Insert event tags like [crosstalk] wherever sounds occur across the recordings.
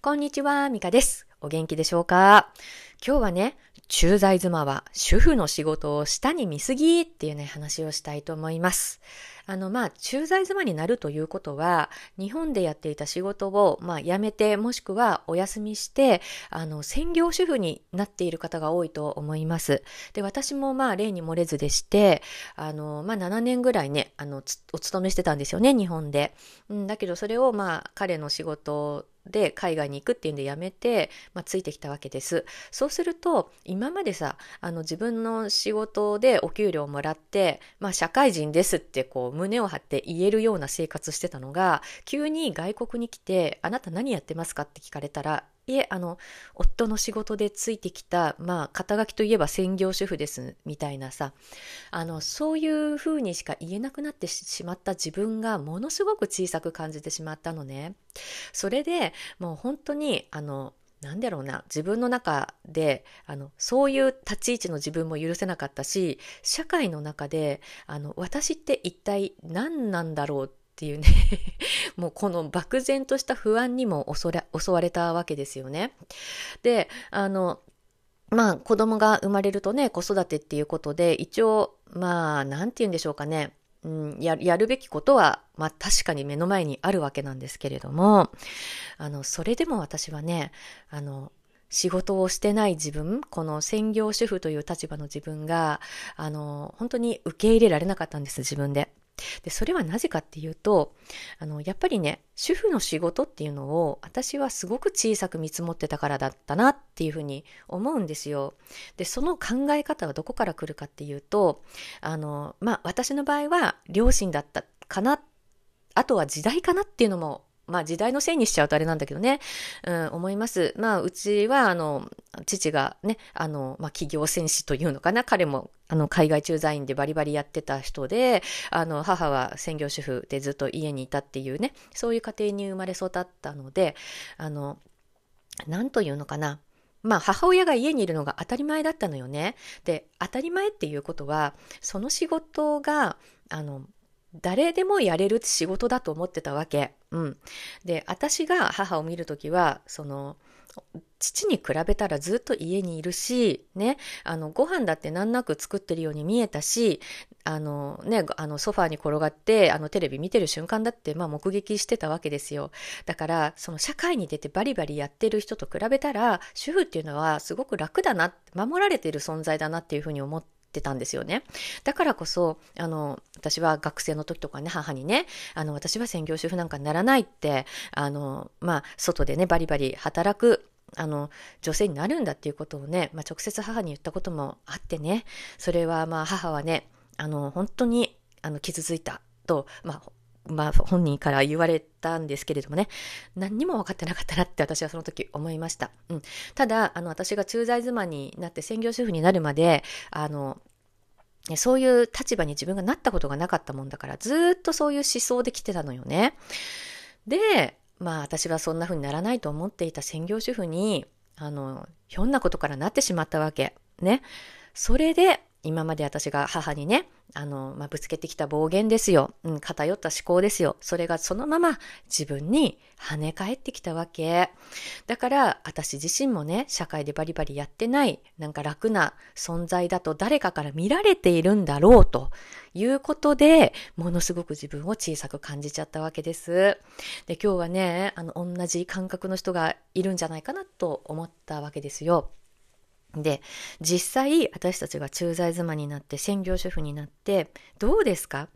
こんにちは、ミカです。お元気でしょうか？今日はね、駐在妻は主婦の仕事を下に見すぎっていうね、話をしたいと思います。あの、まあ、駐在妻になるということは、日本でやっていた仕事を、まあ、辞めて、もしくはお休みして、あの、専業主婦になっている方が多いと思います。で、私もまあ、例に漏れずでして、あの、まあ、7年ぐらいね、あの、お勤めしてたんですよね、日本で。うん、だけど、それをまあ、彼の仕事で海外に行くっていうんでやめて、まあ、ついてきたわけです。そうすると今までさあの自分の仕事でお給料をもらって、まあ、社会人ですってこう胸を張って言えるような生活してたのが急に外国に来て「あなた何やってますか?」って聞かれたらいえ、あの、夫の仕事でついてきた、まあ、肩書きといえば専業主婦です、みたいなさ、あの、そういうふうにしか言えなくなってしまった自分がものすごく小さく感じてしまったのね。それでもう本当に、あの、なんだろうな、自分の中で、あの、そういう立ち位置の自分も許せなかったし、社会の中で、あの、私って一体何なんだろうっていうね [laughs] もうこの漠然とした不安にも襲われたわけですよね。で、あの、まあ子供が生まれるとね、子育てっていうことで、一応、まあ、なんて言うんでしょうかね。うん、ややるべきことは、まあ確かに目の前にあるわけなんですけれども、あの、それでも私はね、あの、仕事をしてない自分、この専業主婦という立場の自分が、あの、本当に受け入れられなかったんです、自分で。で、それはなぜかっていうと、あの、やっぱりね、主婦の仕事っていうのを私はすごく小さく見積もってたからだったなっていうふうに思うんですよ。で、その考え方はどこから来るかっていうと、あの、まあ、私の場合は両親だったかな、あとは時代かなっていうのもまあ時代のせいにしちゃうとあれなんだけどね、うん、思います。まあうちはあの、父がね、あの、まあ企業戦士というのかな、彼もあの海外駐在員でバリバリやってた人で、あの母は専業主婦でずっと家にいたっていうね、そういう家庭に生まれ育ったので、あの、なんというのかな、まあ母親が家にいるのが当たり前だったのよね。で、当たり前っていうことは、その仕事が、あの、誰でもやれる仕事だと思ってたわけ。うん。で、私が母を見るときは、その、父に比べたらずっと家にいるし、ね、あの、ご飯だって難なく作ってるように見えたし、あの、ね、あの、ソファーに転がって、あの、テレビ見てる瞬間だって、まあ、目撃してたわけですよ。だから、その社会に出てバリバリやってる人と比べたら、主婦っていうのはすごく楽だな、守られてる存在だなっていうふうに思って、ってたんですよね。だからこそ、あの、私は学生の時とかね、母にね、あの、私は専業主婦なんかならないって、あの、まあ、外でね、バリバリ働く、あの、女性になるんだっていうことをね、まあ、直接母に言ったこともあってね、それはまあ、母はね、あの、本当に、あの、傷ついたと、まあ、まあ、本人から言われたんですけれどもね、何にも分かってなかったなって私はその時思いました。うん。ただ、あの、私が駐在妻になって専業主婦になるまで、あの、そういう立場に自分がなったことがなかったもんだから、ずっとそういう思想で来てたのよね。で、まあ私はそんな風にならないと思っていた専業主婦に、あの、ひょんなことからなってしまったわけ。ね。それで、今まで私が母にね、あの、まあ、ぶつけてきた暴言ですよ。うん、偏った思考ですよ。それがそのまま自分に跳ね返ってきたわけ。だから、私自身もね、社会でバリバリやってない、なんか楽な存在だと誰かから見られているんだろうということで、ものすごく自分を小さく感じちゃったわけです。で、今日はね、あの、同じ感覚の人がいるんじゃないかなと思ったわけですよ。で、実際私たちが駐在妻になって専業主婦になってどうですか？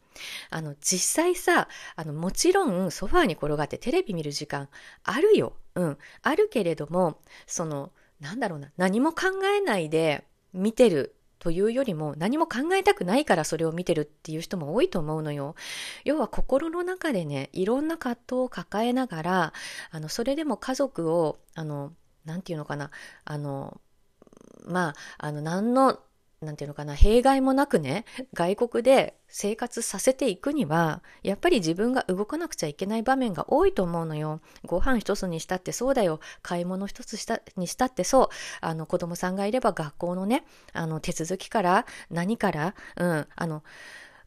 あの、実際さ、あの、もちろんソファーに転がってテレビ見る時間あるよ。うん。あるけれども、その、なんだろうな、何も考えないで見てるというよりも何も考えたくないからそれを見てるっていう人も多いと思うのよ。要は心の中でね、いろんな葛藤を抱えながら、あの、それでも家族を、あの、なんていうのかな、あの、まあ、あの、何の、なんていうのかな、弊害もなくね、外国で生活させていくには、やっぱり自分が動かなくちゃいけない場面が多いと思うのよ。ご飯一つにしたってそうだよ。買い物一つしたにしたってそう。あの、子供さんがいれば学校のね、あの、手続きから何から、うん、あの、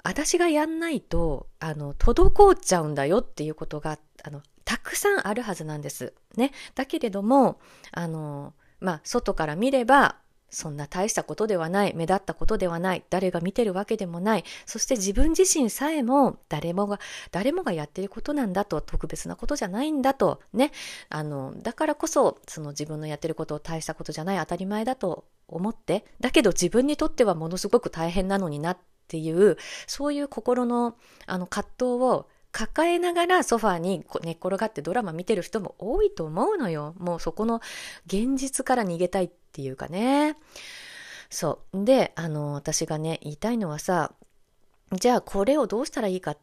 私がやんないと、あの、滞っちゃうんだよっていうことが、あの、たくさんあるはずなんです。ね。だけれども、あの、まあ、外から見れば、そんな大したことではない、目立ったことではない、誰が見てるわけでもない、そして自分自身さえも誰もが、誰もがやってることなんだと、特別なことじゃないんだと、ね、あの、だからこそ、その自分のやってることを大したことじゃない、当たり前だと思って、だけど自分にとってはものすごく大変なのになっていう、そういう心のあの葛藤を抱えながらソファーに寝っ転がってドラマ見てる人も多いと思うのよ。もうそこの現実から逃げたいっていうかね。そう。で、あの、私がね、言いたいのはさ、じゃあこれをどうしたらいいかっ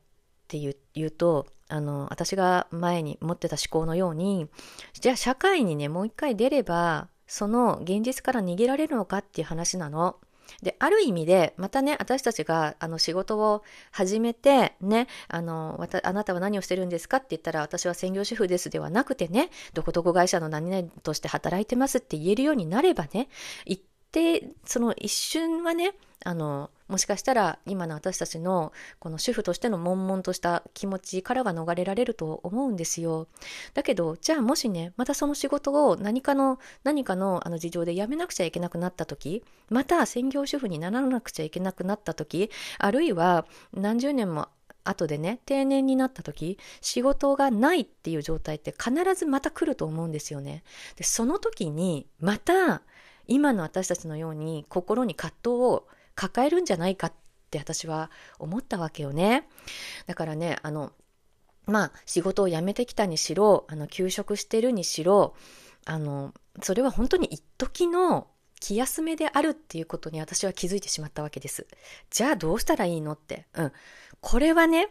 ていう言うと、あの、私が前に持ってた思考のように、じゃあ社会にね、もう一回出れば、その現実から逃げられるのかっていう話なの。で、ある意味で、またね、私たちが、あの、仕事を始めて、ね、あの、わた、あなたは何をしてるんですかって言ったら、私は専業主婦ですではなくてね、どこどこ会社の何々として働いてますって言えるようになればね、一定、その一瞬はね、あの、もしかしたら今の私たちのこの主婦としての悶々とした気持ちからは逃れられると思うんですよ。だけど、じゃあもしね、またその仕事を何かの、何かのあの事情で辞めなくちゃいけなくなった時、また専業主婦にならなくちゃいけなくなった時、あるいは何十年も後でね、定年になった時、仕事がないっていう状態って必ずまた来ると思うんですよね。で、その時に、また、今の私たちのように心に葛藤を抱えるんじゃないかって私は思ったわけよね。だからね、あの、まあ、仕事を辞めてきたにしろ、あの、休職してるにしろ、あの、それは本当に一時の気休めであるっていうことに私は気づいてしまったわけです。じゃあどうしたらいいのって。うん。これはね、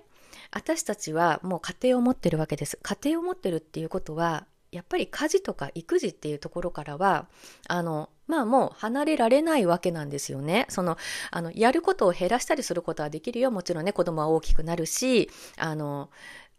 私たちはもう家庭を持ってるわけです。家庭を持ってるっていうことは、やっぱり家事とか育児っていうところからは、あの、まあもう離れられないわけなんですよね。その、あの、やることを減らしたりすることはできるよ。もちろんね、子供は大きくなるし、あの、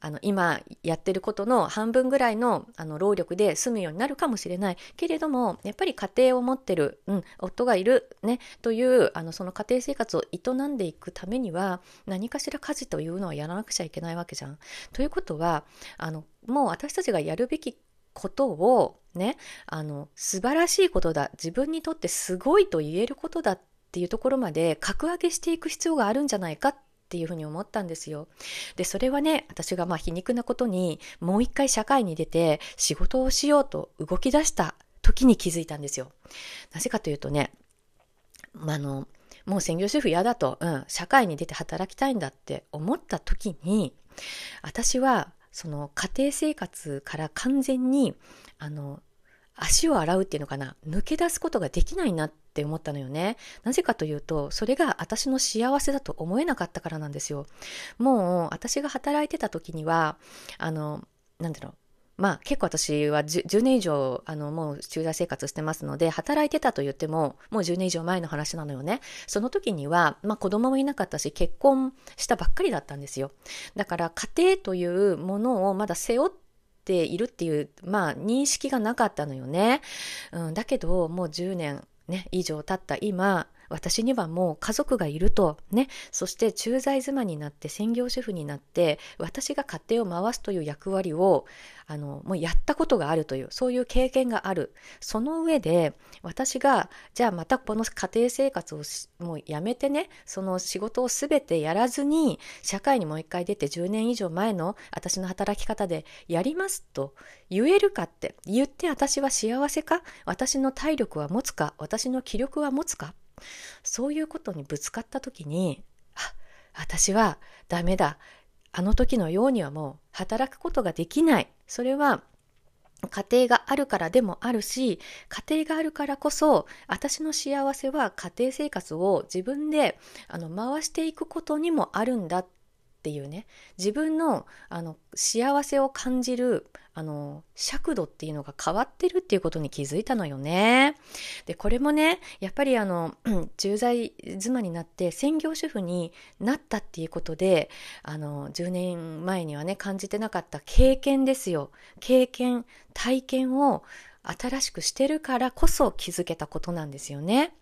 あの、今やってることの半分ぐらいの、あの、労力で済むようになるかもしれない。けれども、やっぱり家庭を持ってる、うん、夫がいる、ね、という、あの、その家庭生活を営んでいくためには、何かしら家事というのはやらなくちゃいけないわけじゃん。ということは、あの、もう私たちがやるべきことをね、あの、素晴らしいことだ、自分にとってすごいと言えることだっていうところまで格上げしていく必要があるんじゃないかっていうふうに思ったんですよ。で、それはね、私がまあ皮肉なことに、もう一回社会に出て仕事をしようと動き出した時に気づいたんですよ。なぜかというとね、まあ、の、もう専業主婦嫌だと、うん、社会に出て働きたいんだって思った時に、私はその家庭生活から完全にあの足を洗うっていうのかな抜け出すことができないなって思ったのよね。なぜかというとそれが私の幸せだと思えなかったからなんですよ。もう私が働いてた時にはあのなんだろうまあ結構私は 10, 10, 年以上あのもう駐在生活してますので働いてたと言ってももう10年以上前の話なのよね。その時には、まあ、子供もいなかったし結婚したばっかりだったんですよ。だから家庭というものをまだ背負っているっていうまあ認識がなかったのよね、うん、だけどもう10年ね以上経った今私にはもう家族がいると、ね、そして駐在妻になって専業主婦になって、私が家庭を回すという役割を、あの、もうやったことがあるという、そういう経験がある。その上で、私が、じゃあまたこの家庭生活をもうやめてね、その仕事をすべてやらずに、社会にもう一回出て10年以上前の私の働き方でやりますと。言えるかって、言って私は幸せか？私の体力は持つか？私の気力は持つか？そういうことにぶつかった時に、あ、私はダメだ。あの時のようにはもう働くことができない。それは家庭があるからでもあるし、家庭があるからこそ、私の幸せは家庭生活を自分であの回していくことにもあるんだっっていうね自分のあの幸せを感じるあの尺度っていうのが変わってるっていうことに気づいたのよね。でこれもねやっぱりあの [clears throat] 駐在妻になって専業主婦になったっていうことであの10年前にはね感じてなかった経験ですよ経験体験を新しくしてるからこそ気づけたことなんですよね。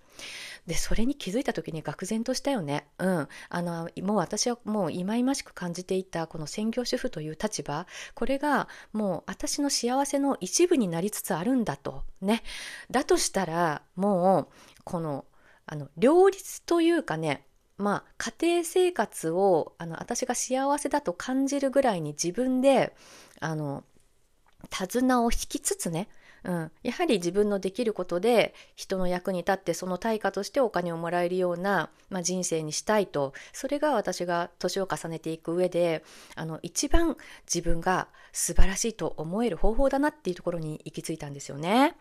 で、それに気づいた時に愕然としたよね。うん。あの、もう私はもう忌々しく感じていたこの専業主婦という立場、これがもう私の幸せの一部になりつつあるんだと。ね。だとしたら、もう、この、あの、両立というかね、まあ、家庭生活を、あの、私が幸せだと感じるぐらいに自分で、あの、手綱を引きつつね、うん、やはり自分のできることで人の役に立ってその対価としてお金をもらえるような、まあ、人生にしたいとそれが私が年を重ねていく上であの一番自分が素晴らしいと思える方法だなっていうところに行き着いたんですよね。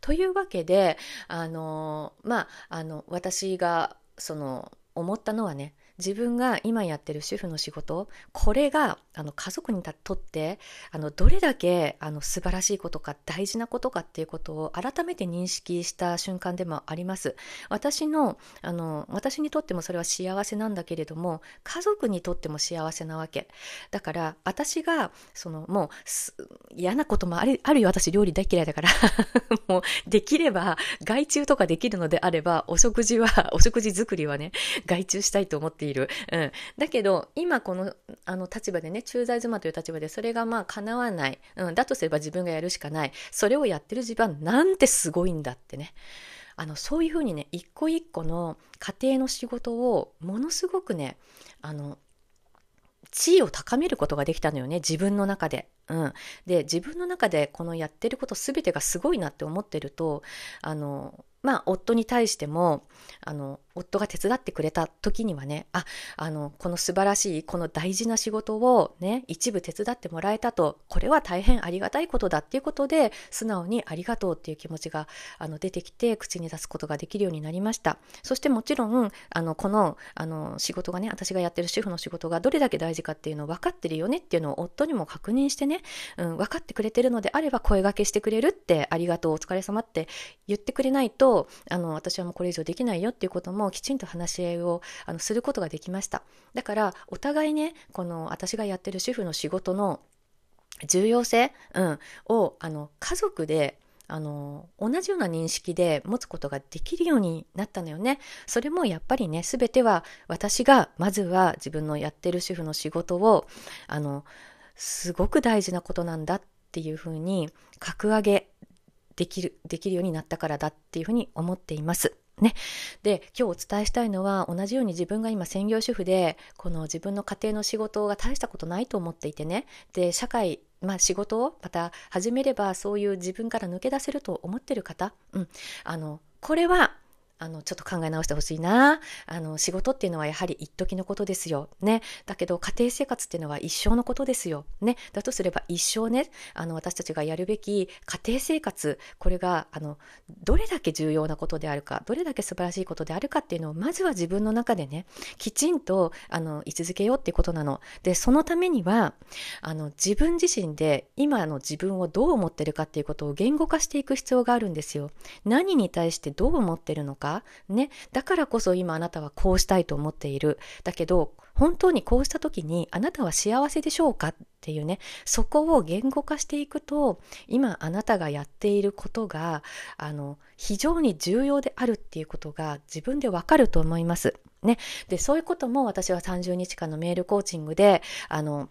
というわけであのまああの私がその思ったのはね自分が今やってる主婦の仕事これがあの家族にとってあのどれだけあの素晴らしいことか大事なことかっていうことを改めて認識した瞬間でもあります。私のあの私にとってもそれは幸せなんだけれども家族にとっても幸せなわけだから私がそのもう嫌なこともあるあるよ私料理大嫌いだから [laughs] もうできれば外注とかできるのであればお食事はお食事作りはね外注したいと思っているいる。うん。だけど、今この、あの立場でね、駐在妻という立場で、それがまあ叶わない。うん。だとすれば自分がやるしかない。それをやってる自分なんてすごいんだってね。あの、そういうふうにね、一個一個の家庭の仕事をものすごくね、あの、地位を高めることができたのよね、自分の中で。うん。で、自分の中でこのやってること全てがすごいなって思ってると、あの、まあ、夫に対しても、あの、夫が手伝ってくれた時にはね、あ、あの、この素晴らしい、この大事な仕事をね、一部手伝ってもらえたと、これは大変ありがたいことだっていうことで、素直にありがとうっていう気持ちが、あの、出てきて、口に出すことができるようになりました。そしてもちろん、あの、この、あの、仕事がね、私がやってる主婦の仕事がどれだけ大事かっていうのを分かってるよねっていうのを夫にも確認してね、うん、分かってくれてるのであれば声掛けしてくれるって、ありがとう、お疲れ様って言ってくれないと、あの、私はもうこれ以上できないよっていうことももきちんと話し合いをあのすることができました。だからお互いね、この私がやってる主婦の仕事の重要性、うん、をあの家族であの同じような認識で持つことができるようになったのよね。それもやっぱりね、全ては私がまずは自分のやってる主婦の仕事をあのすごく大事なことなんだっていうふうに格上げできる、できるようになったからだっていうふうに思っています。ね。で、今日お伝えしたいのは、同じように自分が今専業主婦で、この自分の家庭の仕事が大したことないと思っていてね、で、社会、まあ仕事をまた始めればそういう自分から抜け出せると思ってる方、うん。あの、これはあの、ちょっと考え直してほしいな。あの、仕事っていうのはやはり一時のことですよ。ね。だけど、家庭生活っていうのは一生のことですよ。ね。だとすれば一生ね、あの、私たちがやるべき家庭生活、これが、あの、どれだけ重要なことであるか、どれだけ素晴らしいことであるかっていうのを、まずは自分の中でね、きちんと、あの、居続けようっていうことなの。で、そのためには、あの、自分自身で今の自分をどう思ってるかっていうことを言語化していく必要があるんですよ。何に対してどう思ってるのか、ね。だからこそ今あなたはこうしたいと思っている。だけど、本当にこうした時にあなたは幸せでしょうかっていうね、そこを言語化していくと、今あなたがやっていることが、あの、非常に重要であるっていうことが自分でわかると思います。ね。で、そういうことも私は30日間のメールコーチングで、あの、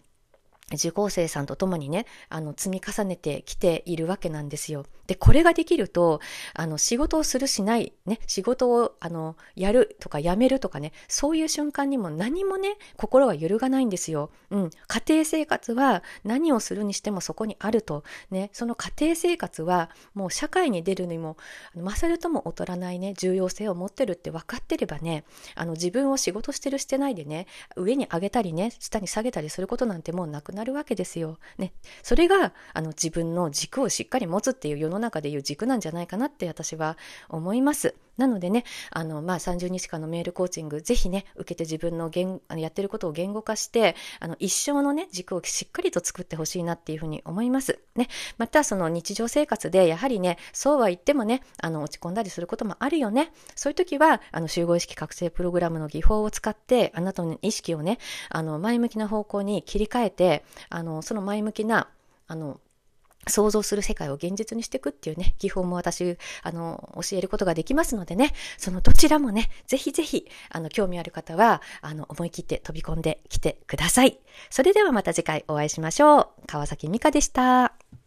受講生さんと共にね、あの、積み重ねてきているわけなんですよ。で、これができると、あの、仕事をするしない、ね、仕事を、あの、やるとかやめるとかね、そういう瞬間にも何もね、心は揺るがないんですよ。うん。家庭生活は何をするにしてもそこにあると。ね、その家庭生活はもう社会に出るにも、勝るとも劣らないね、重要性を持ってるって分かってればね、あの、自分を仕事してるしてないでね、上に上げたりね、下に下げたりすることなんてもうなくなるわけですよ。ね。それが、あの、自分の軸をしっかり持つっていう世の中でいう軸なんじゃないかなって私は思います。なのでね、あの、まあ、30日間のメールコーチング、ぜひね、受けて自分の言あのやってることを言語化して、あの、一生のね、軸をしっかりと作ってほしいなっていうふうに思います。ね。また、その日常生活で、やはりね、そうは言ってもね、あの、落ち込んだりすることもあるよね。そういう時は、あの、集合意識覚醒プログラムの技法を使って、あなたの意識をね、あの、前向きな方向に切り替えて、あの、その前向きな、あの、想像する世界を現実にしていくっていうね、技法も私、あの、教えることができますのでね、そのどちらもね、ぜひぜひ、あの、興味ある方は、あの、思い切って飛び込んできてください。それではまた次回お会いしましょう。川崎美香でした。